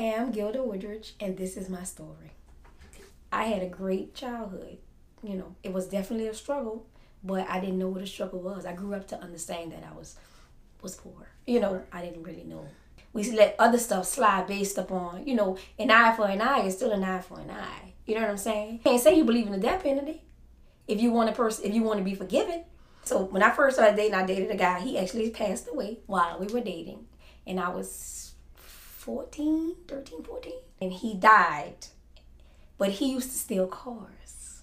am Gilda Woodridge, and this is my story. I had a great childhood. You know, it was definitely a struggle, but I didn't know what a struggle was. I grew up to understand that I was was poor. You know, I didn't really know. We let other stuff slide based upon, you know, an eye for an eye is still an eye for an eye. You know what I'm saying? You can't say you believe in the death penalty if you want a person if you want to be forgiven. So when I first started dating, I dated a guy. He actually passed away while we were dating, and I was 14, 13, 14, and he died. But he used to steal cars.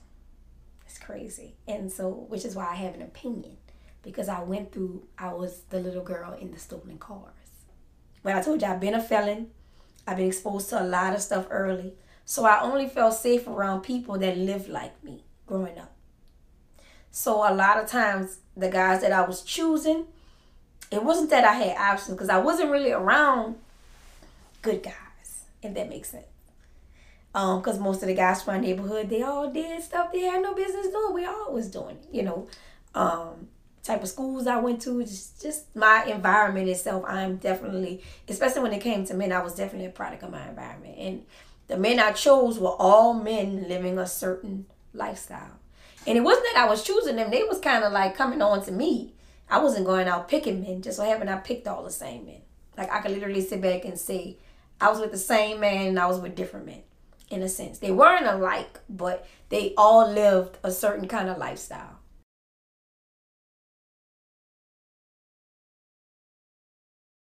It's crazy, and so which is why I have an opinion because I went through. I was the little girl in the stolen cars. But I told you I've been a felon. I've been exposed to a lot of stuff early. So I only felt safe around people that lived like me growing up. So a lot of times the guys that I was choosing, it wasn't that I had options because I wasn't really around good guys, if that makes sense. Um, because most of the guys from my neighborhood, they all did stuff they had no business doing. We all was doing it, you know. Um, type of schools I went to, just just my environment itself. I'm definitely, especially when it came to men, I was definitely a product of my environment. And the men I chose were all men living a certain lifestyle. And it wasn't that I was choosing them; they was kind of like coming on to me. I wasn't going out picking men. Just so happened I picked all the same men. Like I could literally sit back and say, I was with the same man and I was with different men. In a sense, they weren't alike, but they all lived a certain kind of lifestyle.